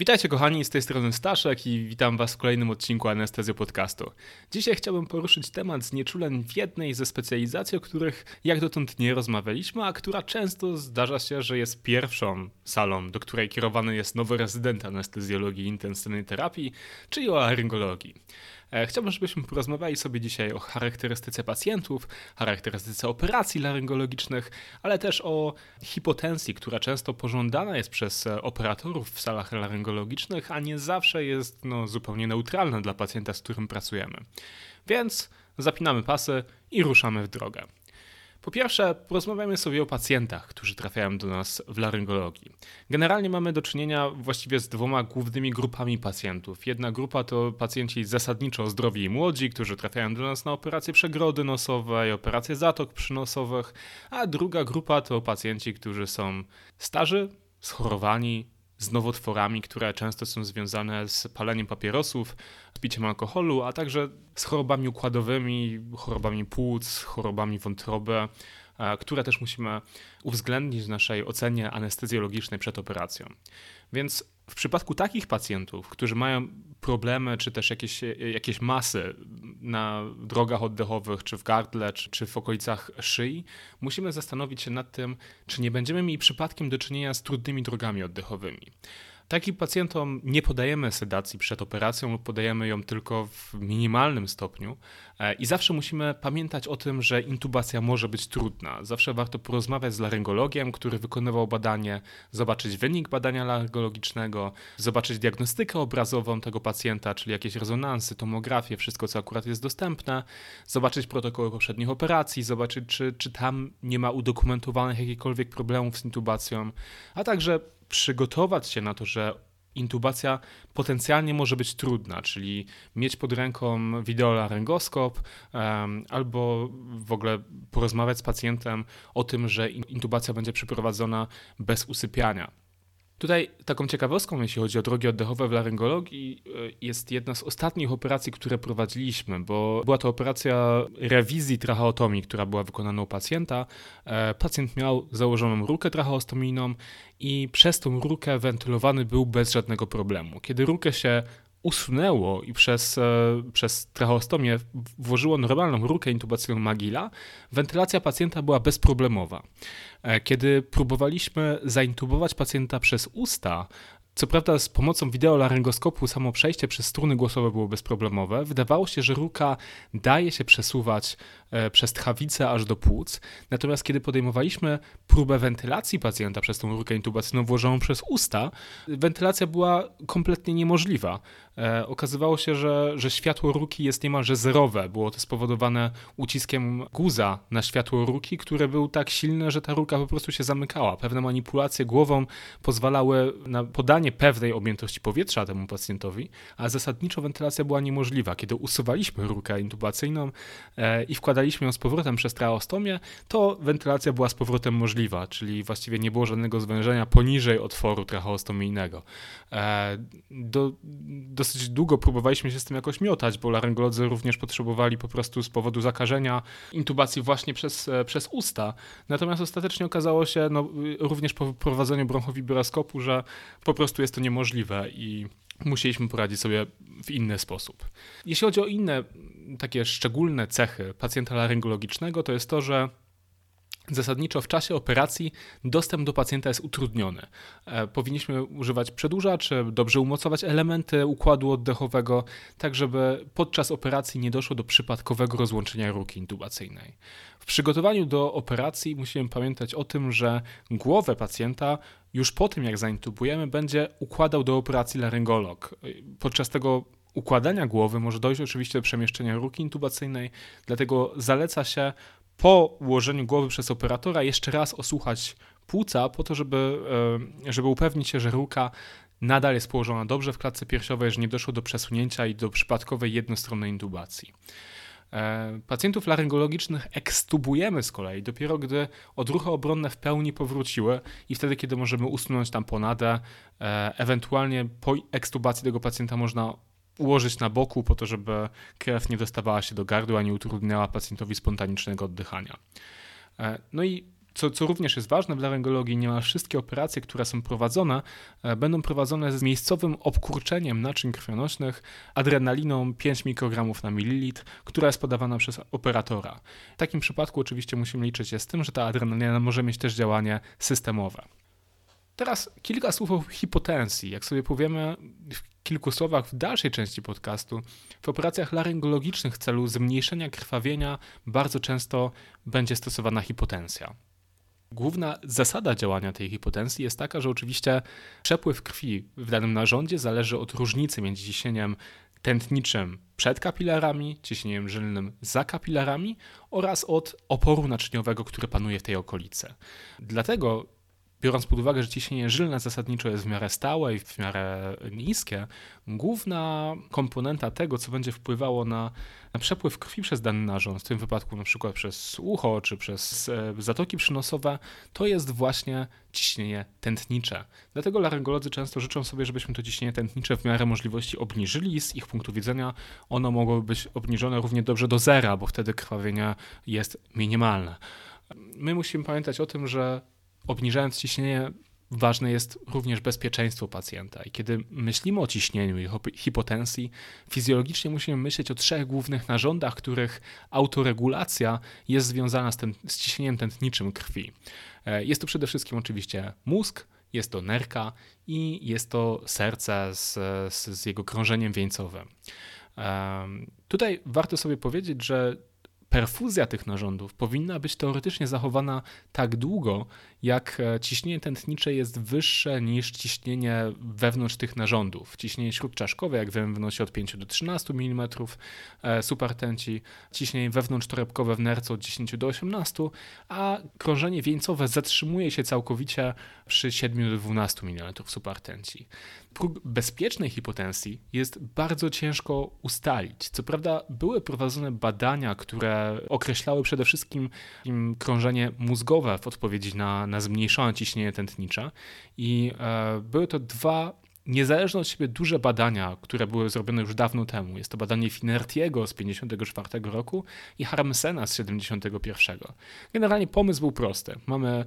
Witajcie kochani, z tej strony Staszek i witam was w kolejnym odcinku Anestezjo Podcastu. Dzisiaj chciałbym poruszyć temat znieczuleń w jednej ze specjalizacji, o których jak dotąd nie rozmawialiśmy, a która często zdarza się, że jest pierwszą salą, do której kierowany jest nowy rezydent anestezjologii intensywnej terapii, czyli o laryngologii. E, chciałbym, żebyśmy porozmawiali sobie dzisiaj o charakterystyce pacjentów, charakterystyce operacji laryngologicznych, ale też o hipotensji, która często pożądana jest przez e, operatorów w salach laryngologicznych, a nie zawsze jest no, zupełnie neutralna dla pacjenta, z którym pracujemy. Więc zapinamy pasy i ruszamy w drogę. Po pierwsze, porozmawiamy sobie o pacjentach, którzy trafiają do nas w laryngologii. Generalnie mamy do czynienia właściwie z dwoma głównymi grupami pacjentów. Jedna grupa to pacjenci zasadniczo zdrowi i młodzi, którzy trafiają do nas na operacje przegrody nosowej, operacje zatok przynosowych, a druga grupa to pacjenci, którzy są starzy, schorowani, z nowotworami, które często są związane z paleniem papierosów, piciem alkoholu, a także z chorobami układowymi, chorobami płuc, chorobami wątroby, e, które też musimy uwzględnić w naszej ocenie anestezjologicznej przed operacją. Więc w przypadku takich pacjentów, którzy mają problemy, czy też jakieś, jakieś masy na drogach oddechowych, czy w gardle, czy, czy w okolicach szyi, musimy zastanowić się nad tym, czy nie będziemy mieli przypadkiem do czynienia z trudnymi drogami oddechowymi. Takim pacjentom nie podajemy sedacji przed operacją lub podajemy ją tylko w minimalnym stopniu e, i zawsze musimy pamiętać o tym, że intubacja może być trudna. Zawsze warto porozmawiać z laryngologiem, który wykonywał badanie, zobaczyć wynik badania laryngologicznego, zobaczyć diagnostykę obrazową tego pacjenta, czyli jakieś rezonansy, tomografię, wszystko co akurat jest dostępne, zobaczyć protokoły poprzednich operacji, zobaczyć czy, czy tam nie ma udokumentowanych jakichkolwiek problemów z intubacją, a także przygotować się na to, że intubacja potencjalnie może być trudna, czyli mieć pod ręką wideolaryngoskop um, albo w ogóle porozmawiać z pacjentem o tym, że intubacja będzie przeprowadzona bez usypiania. Tutaj taką ciekawostką, jeśli chodzi o drogi oddechowe w laryngologii, e, jest jedna z ostatnich operacji, które prowadziliśmy, bo była to operacja rewizji tracheotomii, która była wykonana u pacjenta. E, pacjent miał założoną rurkę tracheostomijną i przez tą rurkę wentylowany był bez żadnego problemu. Kiedy rurkę się usunęło i przez, e, przez tracheostomię włożyło normalną rurkę intubacyjną Magila, wentylacja pacjenta była bezproblemowa. E, kiedy próbowaliśmy zaintubować pacjenta przez usta, co prawda z pomocą wideolaryngoskopu samo przejście przez struny głosowe było bezproblemowe. Wydawało się, że ruka daje się przesuwać e, przez tchawicę aż do płuc. Natomiast kiedy podejmowaliśmy próbę wentylacji pacjenta przez tą rurkę intubacyjną włożoną przez usta, wentylacja była kompletnie niemożliwa. E, okazywało się, że, że światło ruki jest niemalże zerowe. Było to spowodowane uciskiem guza na światło ruki, które był tak silne, że ta ruka po prostu się zamykała. Pewne manipulacje głową pozwalały na podanie pewnej objętości powietrza temu pacjentowi, a zasadniczo wentylacja była niemożliwa. Kiedy usuwaliśmy rurkę intubacyjną e, i wkładaliśmy ją z powrotem przez traostomię, to wentylacja była z powrotem możliwa, czyli właściwie nie było żadnego zwężenia poniżej otworu tracheostomijnego. E, do, do dosyć długo próbowaliśmy się z tym jakoś miotać, bo laryngolodzy również potrzebowali po prostu z powodu zakażenia intubacji właśnie przez, e, przez usta. Natomiast ostatecznie okazało się, no, również po prowadzeniu bronchowibraskopu, że po prostu jest to niemożliwe i musieliśmy poradzić sobie w inny sposób. Jeśli chodzi o inne takie szczególne cechy pacjenta laryngologicznego, to jest to, że Zasadniczo w czasie operacji dostęp do pacjenta jest utrudniony. E, powinniśmy używać przedłużaczy, dobrze umocować elementy układu oddechowego, tak żeby podczas operacji nie doszło do przypadkowego rozłączenia ruki intubacyjnej. W przygotowaniu do operacji musimy pamiętać o tym, że głowę pacjenta już po tym jak zaintubujemy będzie układał do operacji laryngolog. Podczas tego układania głowy może dojść oczywiście do przemieszczenia ruki intubacyjnej, dlatego zaleca się po ułożeniu głowy przez operatora jeszcze raz osłuchać płuca po to, żeby, e, żeby upewnić się, że ruka nadal jest położona dobrze w klatce piersiowej, że nie doszło do przesunięcia i do przypadkowej jednostronnej intubacji. E, pacjentów laryngologicznych ekstubujemy z kolei dopiero gdy odruchy obronne w pełni powróciły i wtedy, kiedy możemy usunąć tam ponadę, e, ewentualnie po ekstubacji tego pacjenta można ułożyć na boku po to, żeby krew nie dostawała się do gardła, nie utrudniała pacjentowi spontanicznego oddychania. E, no i Co, co również jest ważne w laryngologii, niemal wszystkie operacje, które są prowadzone, e, będą prowadzone z miejscowym obkurczeniem naczyń krwionośnych adrenaliną 5 mikrogramów na mililitr, która jest podawana przez operatora. W takim przypadku oczywiście musimy liczyć się z tym, że ta adrenalina może mieć też działanie systemowe. Teraz kilka słów o hipotensji. Jak sobie powiemy kilku słowach w dalszej części podcastu, w operacjach laryngologicznych w celu zmniejszenia krwawienia bardzo często będzie stosowana hipotensja. Główna zasada działania tej hipotensji jest taka, że oczywiście przepływ krwi w danym narządzie zależy od różnicy między ciśnieniem tętniczym przed kapilarami, ciśnieniem żylnym za kapilarami oraz od oporu naczyniowego, który panuje w tej okolicy. Dlatego biorąc pod uwagę, że ciśnienie żylne zasadniczo jest w miarę stałe i w miarę niskie, główna komponenta tego, co będzie wpływało na, na przepływ krwi przez dany narząd, w tym wypadku na przykład przez ucho czy przez e, zatoki przynosowe, to jest właśnie ciśnienie tętnicze. Dlatego laryngolodzy często życzą sobie, żebyśmy to ciśnienie tętnicze w miarę możliwości obniżyli. Z ich punktu widzenia ono mogłoby być obniżone równie dobrze do zera, bo wtedy krwawienie jest minimalne. My musimy pamiętać o tym, że obniżając ciśnienie, ważne jest również bezpieczeństwo pacjenta. I kiedy myślimy o ciśnieniu i hipotensji, fizjologicznie musimy myśleć o trzech głównych narządach, których autoregulacja jest związana z, ten, z ciśnieniem tętniczym krwi. E, jest to przede wszystkim oczywiście mózg, jest to nerka i jest to serce z, z, z jego krążeniem wieńcowym. Tutaj warto sobie powiedzieć, że perfuzja tych narządów powinna być teoretycznie zachowana tak długo, jak e, ciśnienie tętnicze jest wyższe niż ciśnienie wewnątrz tych narządów. Ciśnienie śródczaszkowe, jak wiemy, wynosi od 5 do 13 mm supertenci, ciśnienie wewnątrztorebkowe w nerce od 10 do 18, a krążenie wieńcowe zatrzymuje się całkowicie przy 7 do 12 mm supertenci. Próg bezpiecznej hipotensji jest bardzo ciężko ustalić. Co prawda były prowadzone badania, które określały przede wszystkim krążenie mózgowe w odpowiedzi na na zmniejszone ciśnienie tętnicze i e, były to dwa niezależne od siebie duże badania, które były zrobione już dawno temu. Jest to badanie Finertiego z 1954 roku i Harmsena z 1971. Generalnie pomysł był prosty. Mamy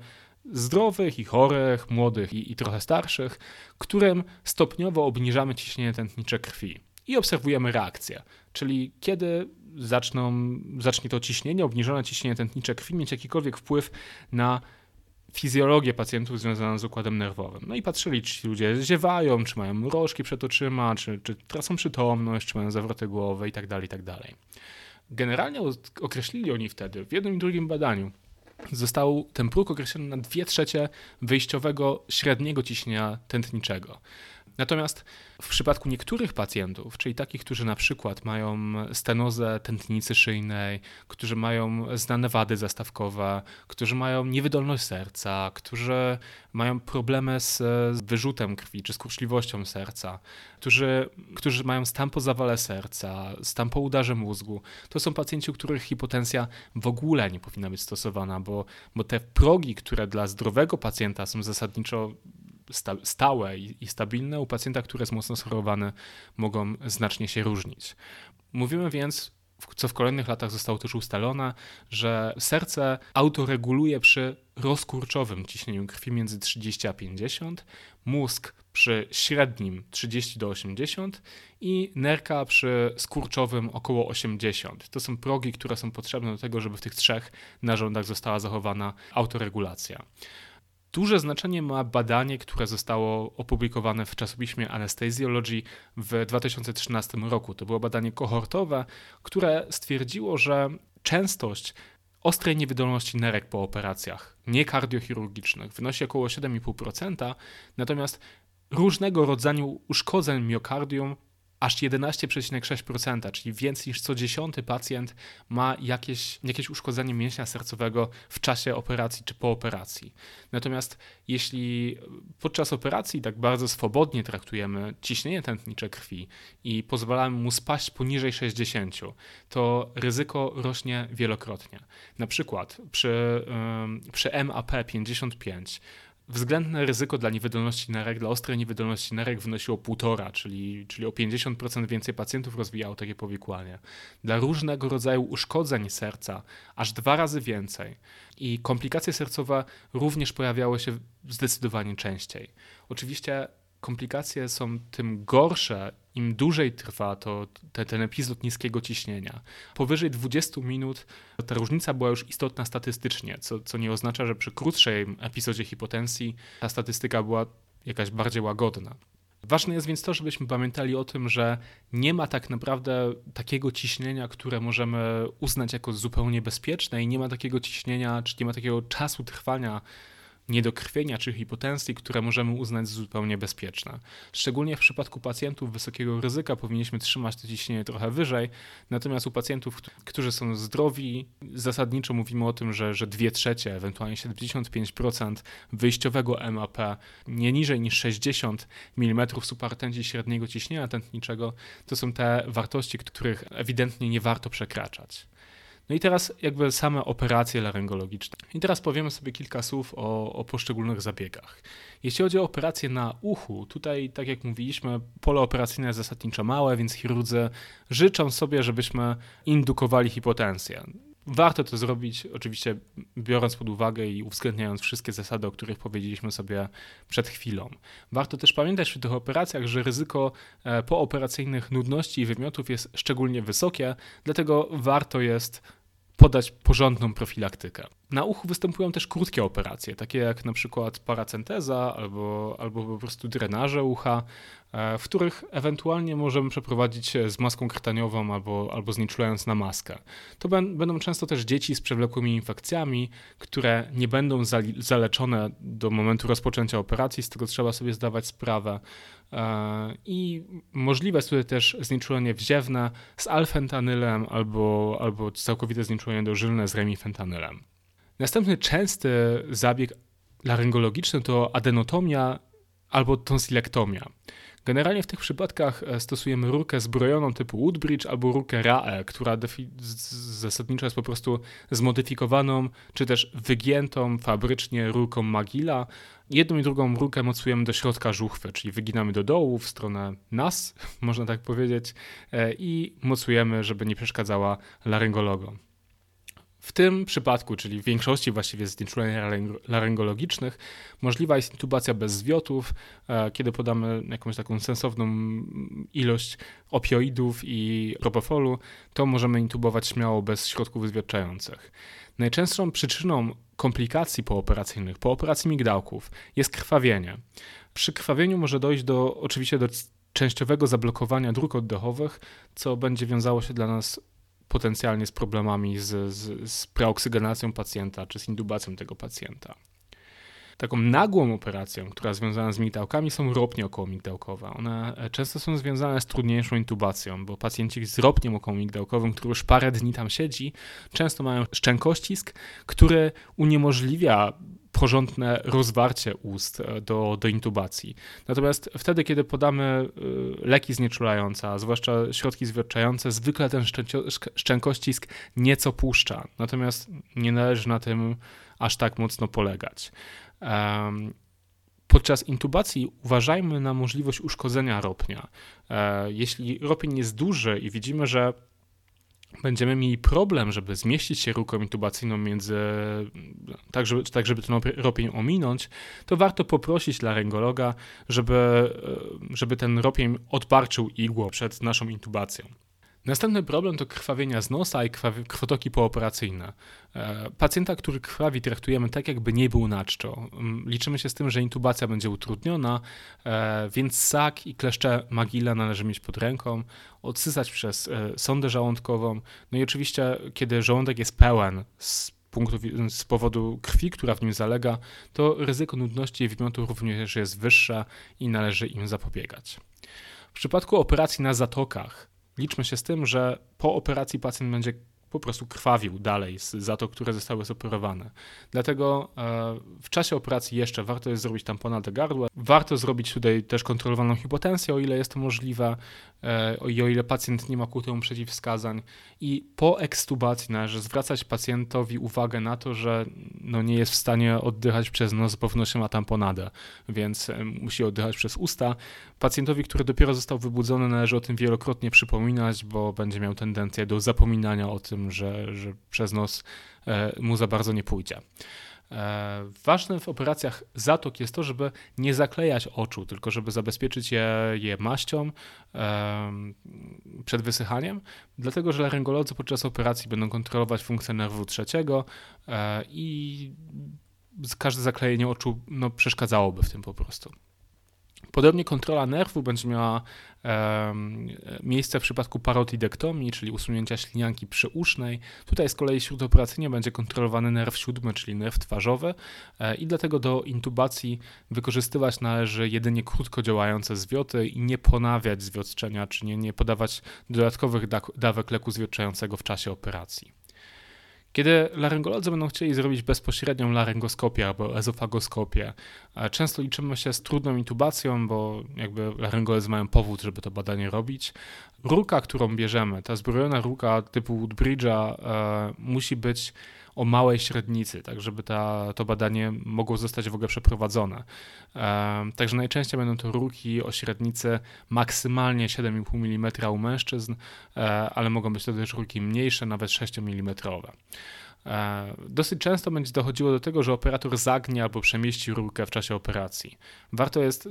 zdrowych i chorych, młodych i, i trochę starszych, którym stopniowo obniżamy ciśnienie tętnicze krwi i obserwujemy reakcję. Czyli kiedy zaczną, zacznie to ciśnienie, obniżone ciśnienie tętnicze krwi mieć jakikolwiek wpływ na fizjologię pacjentów związaną z układem nerwowym. No i patrzyli, czy ci ludzie ziewają, czy mają mrożki przed oczyma, czy, czy tracą przytomność, czy mają zawroty głowy itd., tak itd. Tak Generalnie określili oni wtedy w jednym i drugim badaniu, został ten próg określony na 2 trzecie wyjściowego średniego ciśnienia tętniczego. Natomiast w przypadku niektórych pacjentów, czyli takich, którzy na przykład mają stenozę tętnicy szyjnej, którzy mają znane wady zastawkowe, którzy mają niewydolność serca, którzy mają problemy z, wyrzutem krwi czy skurczliwością serca, którzy, którzy mają stan po zawale serca, stan po udarze mózgu, to są pacjenci, u których hipotensja w ogóle nie powinna być stosowana, bo, bo te progi, które dla zdrowego pacjenta są zasadniczo stałe i stabilne, u pacjenta, który jest mocno schorowany, mogą znacznie się różnić. Mówimy więc co w kolejnych latach zostało też ustalone, że serce autoreguluje przy rozkurczowym ciśnieniu krwi między 30 a 50, mózg przy średnim 30 do 80 i nerka przy skurczowym około 80. To są progi, które są potrzebne do tego, żeby w tych trzech narządach została zachowana autoregulacja. Duże znaczenie ma badanie, które zostało opublikowane w czasopiśmie Anesthesiology w 2013 roku. To było badanie kohortowe, które stwierdziło, że częstość ostrej niewydolności nerek po operacjach niekardiochirurgicznych wynosi około 7,5%, natomiast różnego rodzaju uszkodzeń miokardium aż 11,6%, czyli więcej niż co dziesiąty pacjent ma jakieś, jakieś uszkodzenie mięśnia sercowego w czasie operacji czy po operacji. Natomiast jeśli podczas operacji tak bardzo swobodnie traktujemy ciśnienie tętnicze krwi i pozwalamy mu spaść poniżej 60, to ryzyko rośnie wielokrotnie. Na przykład przy, przy MAP 55 względne ryzyko dla niewydolności nerek, dla ostrej niewydolności nerek wynosiło 1,5, czyli, czyli o 50% więcej pacjentów rozwijało takie powikłanie. Dla różnego rodzaju uszkodzeń serca aż dwa razy więcej. I komplikacje sercowe również pojawiały się zdecydowanie częściej. Oczywiście komplikacje są tym gorsze, im dłużej trwa to te, ten epizod niskiego ciśnienia. Powyżej 20 minut ta różnica była już istotna statystycznie, co, co nie oznacza, że przy krótszym epizodzie hipotensji ta statystyka była jakaś bardziej łagodna. Ważne jest więc to, żebyśmy pamiętali o tym, że nie ma tak naprawdę takiego ciśnienia, które możemy uznać jako zupełnie bezpieczne i nie ma takiego ciśnienia, czy nie ma takiego czasu trwania niedokrwienia czy hipotensji, które możemy uznać za zupełnie bezpieczne. Szczególnie w przypadku pacjentów wysokiego ryzyka powinniśmy trzymać to ciśnienie trochę wyżej, natomiast u pacjentów, którzy są zdrowi, zasadniczo mówimy o tym, że, że 2 trzecie, ewentualnie 75% wyjściowego MAP, nie niżej niż 60 mm subartęci średniego ciśnienia tętniczego, to są te wartości, których ewidentnie nie warto przekraczać. No i teraz jakby same operacje laryngologiczne. I teraz powiemy sobie kilka słów o, o poszczególnych zabiegach. Jeśli chodzi o operacje na uchu, tutaj tak jak mówiliśmy, pole operacyjne jest zasadniczo małe, więc chirurdzy życzą sobie, żebyśmy indukowali hipotensję. Warto to zrobić, oczywiście biorąc pod uwagę i uwzględniając wszystkie zasady, o których powiedzieliśmy sobie przed chwilą. Warto też pamiętać przy tych operacjach, że ryzyko e, pooperacyjnych nudności i wymiotów jest szczególnie wysokie, dlatego warto jest podać porządną profilaktykę. Na uchu występują też krótkie operacje, takie jak na przykład paracenteza albo, albo po prostu drenaże ucha, e, w których ewentualnie możemy przeprowadzić z maską krtaniową albo, albo znieczulając na maskę. To będą często też dzieci z przewlekłymi infekcjami, które nie będą zaleczone do momentu rozpoczęcia operacji, z tego trzeba sobie zdawać sprawę. E, I możliwe jest tutaj też znieczulenie wziewne z alfentanylem albo, albo całkowite znieczulenie dożylne z remifentanylem. Następny częsty zabieg laryngologiczny to adenotomia albo tonsylektomia. Generalnie w tych przypadkach e, stosujemy rurkę zbrojoną typu Woodbridge albo rurkę RAE, która zasadniczo jest po prostu zmodyfikowaną czy też wygiętą fabrycznie rurką Magila. Jedną i drugą rurkę mocujemy do środka żuchwy, czyli wyginamy do dołu w stronę nas, można tak powiedzieć, e, i mocujemy, żeby nie przeszkadzała laryngologom. W tym przypadku, czyli w większości właściwie znieczuleń laryngologicznych, możliwa jest intubacja bez zwiotów, e, kiedy podamy jakąś taką sensowną ilość opioidów i propofolu, to możemy intubować śmiało bez środków zwiotczających. Najczęstszą przyczyną komplikacji pooperacyjnych, po operacji migdałków jest krwawienie. Przy krwawieniu może dojść do oczywiście do częściowego zablokowania dróg oddechowych, co będzie wiązało się dla nas potencjalnie z problemami z, z, z preoksygenacją pacjenta czy z indubacją tego pacjenta. Taką nagłą operacją, która związana z migdałkami są ropnie okołomigdałkowe. One często są związane z trudniejszą intubacją, bo pacjenci z ropniem okołomigdałkowym, który już parę dni tam siedzi, często mają szczękościsk, który uniemożliwia porządne rozwarcie ust e, do, do intubacji. Natomiast wtedy, kiedy podamy e, leki znieczulające, a zwłaszcza środki zwierczające, zwykle ten szczękościsk nieco puszcza. Natomiast nie należy na tym aż tak mocno polegać. Podczas intubacji uważajmy na możliwość uszkodzenia ropnia. E, jeśli ropień jest duży i widzimy, że będziemy mieli problem, żeby zmieścić się ruką intubacyjną między, tak żeby, tak żeby ten ropień ominąć, to warto poprosić laryngologa, żeby, e, żeby ten ropień odbarczył igło przed naszą intubacją. Następny problem to krwawienia z nosa i krwotoki pooperacyjne. E, pacjenta, który krwawi, traktujemy tak, jakby nie był na czczo. Mm, liczymy się z tym, że intubacja będzie utrudniona, e, więc sak i kleszcze magila należy mieć pod ręką, odsysać przez e, sondę żołądkową. No i oczywiście, kiedy żołądek jest pełen punktu, z powodu krwi, która w nim zalega, to ryzyko nudności i wymiotu również jest wyższe i należy im zapobiegać. W przypadku operacji na zatokach liczmy się z tym, że po operacji pacjent będzie po prostu krwawił dalej z zatok, które zostały zoperowane. Dlatego e, w czasie operacji jeszcze warto jest zrobić tamponat gardła. Warto zrobić tutaj też kontrolowaną hipotensję, o ile jest to możliwe e, i o ile pacjent nie ma ku temu przeciwwskazań. I po ekstubacji należy zwracać pacjentowi uwagę na to, że no, nie jest w stanie oddychać przez nos, bo wnosi ma tamponadę, więc musi oddychać przez usta. Pacjentowi, który dopiero został wybudzony, należy o tym wielokrotnie przypominać, bo będzie miał tendencję do zapominania o tym, że, że przez nos mu za bardzo nie pójdzie. E, ważne w operacjach zatok jest to, żeby nie zaklejać oczu, tylko żeby zabezpieczyć je, je maścią przed wysychaniem, dlatego że laryngolodzy podczas operacji będą kontrolować funkcję nerwu trzeciego e, i każde zaklejenie oczu no, przeszkadzałoby w tym po prostu. Podobnie kontrola nerwu będzie miała e, miejsce w przypadku parotidektomii, czyli usunięcia ślinianki przyusznej. Tutaj z kolei śródoperacyjnie będzie kontrolowany nerw siódmy, czyli nerw twarzowy e, i dlatego do intubacji wykorzystywać należy jedynie krótko działające zwioty i nie ponawiać zwiotczenia, czy nie, nie podawać dodatkowych dawek leku zwiotczającego w czasie operacji. Kiedy laryngolodzy będą chcieli zrobić bezpośrednią laryngoskopię albo ezofagoskopię, często liczymy się z trudną intubacją, bo jakby laryngolodzy mają powód, żeby to badanie robić. Rurka, którą bierzemy, ta zbrojona rurka typu Woodbridge'a e, musi być o małej średnicy, tak żeby ta, to badanie mogło zostać w ogóle przeprowadzone. Także najczęściej będą to ruki o średnicy maksymalnie 7,5 mm u mężczyzn, e, ale mogą być to też ruki mniejsze, nawet 6 mm. E, dosyć często będzie dochodziło do tego, że operator zagnie albo przemieści rurkę w czasie operacji. Warto jest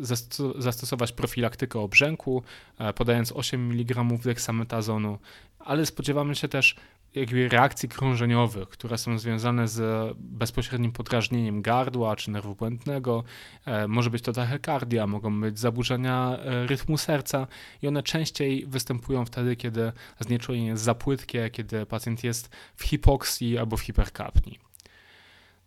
zastosować profilaktykę obrzęku, e, podając 8 mg deksametazonu, ale spodziewamy się też jakby reakcji krążeniowych, które są związane z bezpośrednim podrażnieniem gardła czy nerwu błędnego. E, może być to tachykardia, mogą być zaburzenia e, rytmu serca i one częściej występują wtedy, kiedy znieczulenie jest za płytkie, kiedy pacjent jest w hipoksji albo w hiperkapni.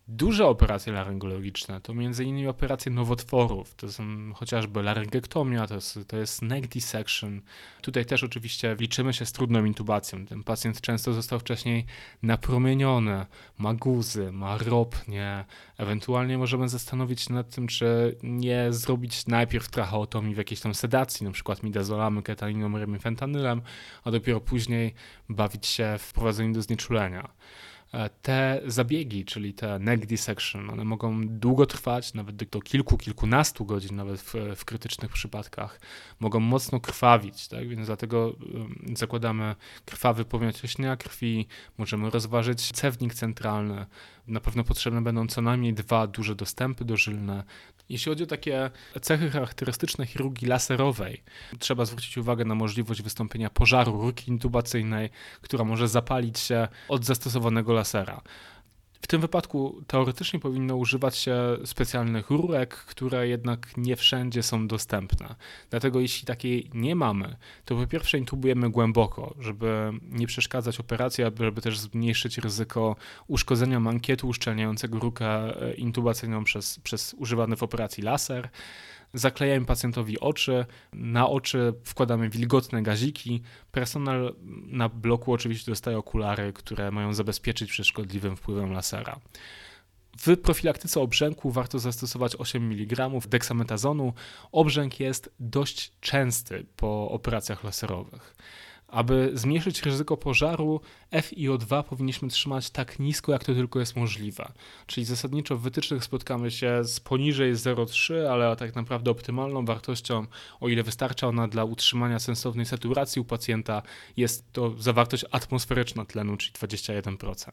Duże operacje laryngologiczne to m.in. operacje nowotworów, to są chociażby laryngektomia, to jest, to jest neck dissection. Tutaj też oczywiście liczymy się z trudną intubacją. Ten pacjent często został wcześniej napromieniony, ma guzy, ma ropnie. Ewentualnie możemy zastanowić się nad tym, czy nie zrobić najpierw tracheotomii w jakiejś tam sedacji, na przykład midazolamy, ketaliną, remifentanylem, a dopiero później bawić się w prowadzeniu do znieczulenia. E, te zabiegi, czyli te neck dissection, one mogą długo trwać, nawet do kilku, kilkunastu godzin, nawet w, w krytycznych przypadkach. Mogą mocno krwawić, tak? więc dlatego zakładamy krwawy pomiar ciśnienia krwi, możemy rozważyć cewnik centralny. Na pewno potrzebne będą co najmniej dwa duże dostępy dożylne. Jeśli chodzi o takie cechy charakterystyczne chirurgii laserowej, trzeba zwrócić uwagę na możliwość wystąpienia pożaru rurki intubacyjnej, która może zapalić się od zastosowanego lasera. W tym wypadku teoretycznie powinno używać się specjalnych rurek, które jednak nie wszędzie są dostępne. Dlatego jeśli takiej nie mamy, to po pierwsze intubujemy głęboko, żeby nie przeszkadzać operacji, żeby też zmniejszyć ryzyko uszkodzenia mankietu uszczelniającego rurkę e, intubacyjną przez, przez używany w operacji laser zaklejamy pacjentowi oczy, na oczy wkładamy wilgotne gaziki. Personel na bloku oczywiście dostaje okulary, które mają zabezpieczyć przed szkodliwym wpływem lasera. W profilaktyce obrzęku warto zastosować 8 mg deksametazonu. Obrzęk jest dość częsty po operacjach laserowych. Aby zmniejszyć ryzyko pożaru, FiO2 powinniśmy trzymać tak nisko, jak to tylko jest możliwe. Czyli zasadniczo w wytycznych spotkamy się z poniżej 0,3, ale tak naprawdę optymalną wartością, o ile wystarcza ona dla utrzymania sensownej saturacji u pacjenta, jest to zawartość atmosferyczna tlenu, czyli 21%.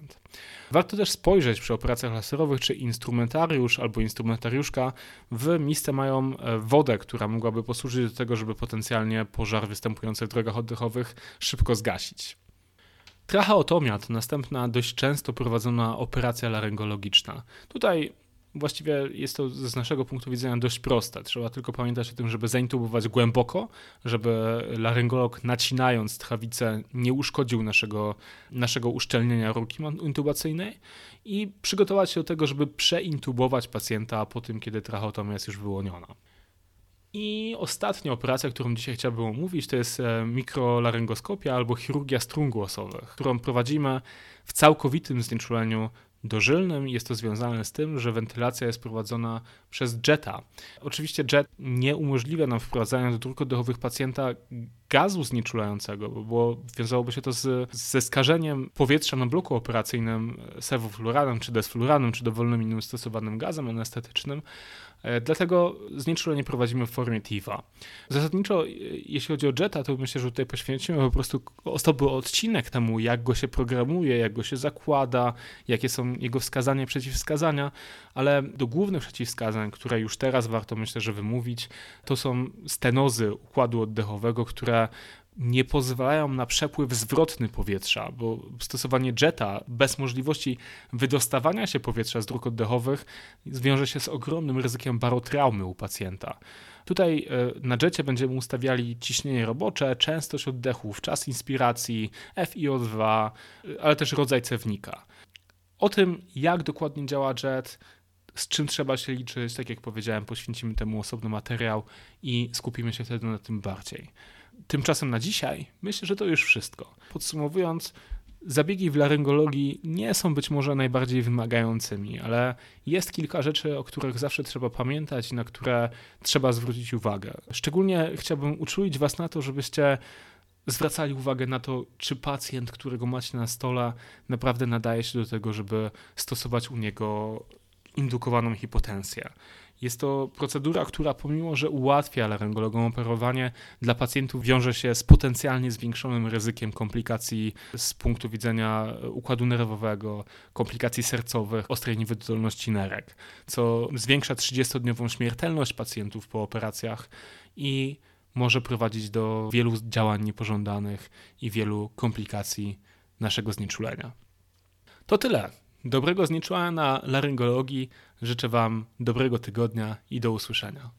Warto też spojrzeć przy operacjach laserowych, czy instrumentariusz albo instrumentariuszka w misce mają e, wodę, która mogłaby posłużyć do tego, żeby potencjalnie pożar występujący w drogach oddechowych szybko zgasić. Tracheotomia to następna dość często prowadzona operacja laryngologiczna. Tutaj właściwie jest to z naszego punktu widzenia dość proste. Trzeba tylko pamiętać o tym, żeby zaintubować głęboko, żeby laryngolog nacinając tchawicę nie uszkodził naszego, naszego uszczelnienia rurki intubacyjnej i przygotować się do tego, żeby przeintubować pacjenta po tym, kiedy tracheotomia jest już wyłoniona. I ostatnia operacja, którą dzisiaj chciałbym omówić, to jest e, mikrolaryngoscopia albo chirurgia strun głosowych, którą prowadzimy w całkowitym znieczuleniu dożylnym. Jest to związane z tym, że wentylacja jest prowadzona przez jetta. Oczywiście jet nie umożliwia nam wprowadzania do dróg oddechowych pacjenta gazu znieczulającego, bo wiązałoby się to z, ze skażeniem powietrza na bloku operacyjnym serwofluranem, czy desfluranem, czy dowolnym innym stosowanym gazem anestetycznym, E, dlatego znieczulenie prowadzimy w formie TIVA. Zasadniczo, e, jeśli chodzi o Jetta, to myślę, że tutaj poświęcimy po prostu osobny odcinek temu, jak go się programuje, jak go się zakłada, jakie są jego wskazania, przeciwwskazania, ale do głównych przeciwwskazań, które już teraz warto myślę, że wymówić, to są stenozy układu oddechowego, które nie pozwalają na przepływ zwrotny powietrza, bo stosowanie jetta bez możliwości wydostawania się powietrza z dróg oddechowych zwiąże się z ogromnym ryzykiem barotraumy u pacjenta. Tutaj e, na jetcie będziemy ustawiali ciśnienie robocze, częstość oddechów, czas inspiracji, FiO2, ale też rodzaj cewnika. O tym, jak dokładnie działa jet, z czym trzeba się liczyć, tak jak powiedziałem, poświęcimy temu osobny materiał i skupimy się wtedy na tym bardziej. Tymczasem na dzisiaj myślę, że to już wszystko. Podsumowując, zabiegi w laryngologii nie są być może najbardziej wymagającymi, ale jest kilka rzeczy, o których zawsze trzeba pamiętać i na które trzeba zwrócić uwagę. Szczególnie chciałbym uczulić Was na to, żebyście zwracali uwagę na to, czy pacjent, którego macie na stole, naprawdę nadaje się do tego, żeby stosować u niego indukowaną hipotensję. Jest to procedura, która pomimo, że ułatwia laryngologom operowanie, dla pacjentów wiąże się z potencjalnie zwiększonym ryzykiem komplikacji z punktu widzenia układu nerwowego, komplikacji sercowych, ostrej niewydolności nerek, co zwiększa 30-dniową śmiertelność pacjentów po operacjach i może prowadzić do wielu działań niepożądanych i wielu komplikacji naszego znieczulenia. To tyle. Dobrego znieczulenia na laryngologii. Życzę Wam dobrego tygodnia i do usłyszenia.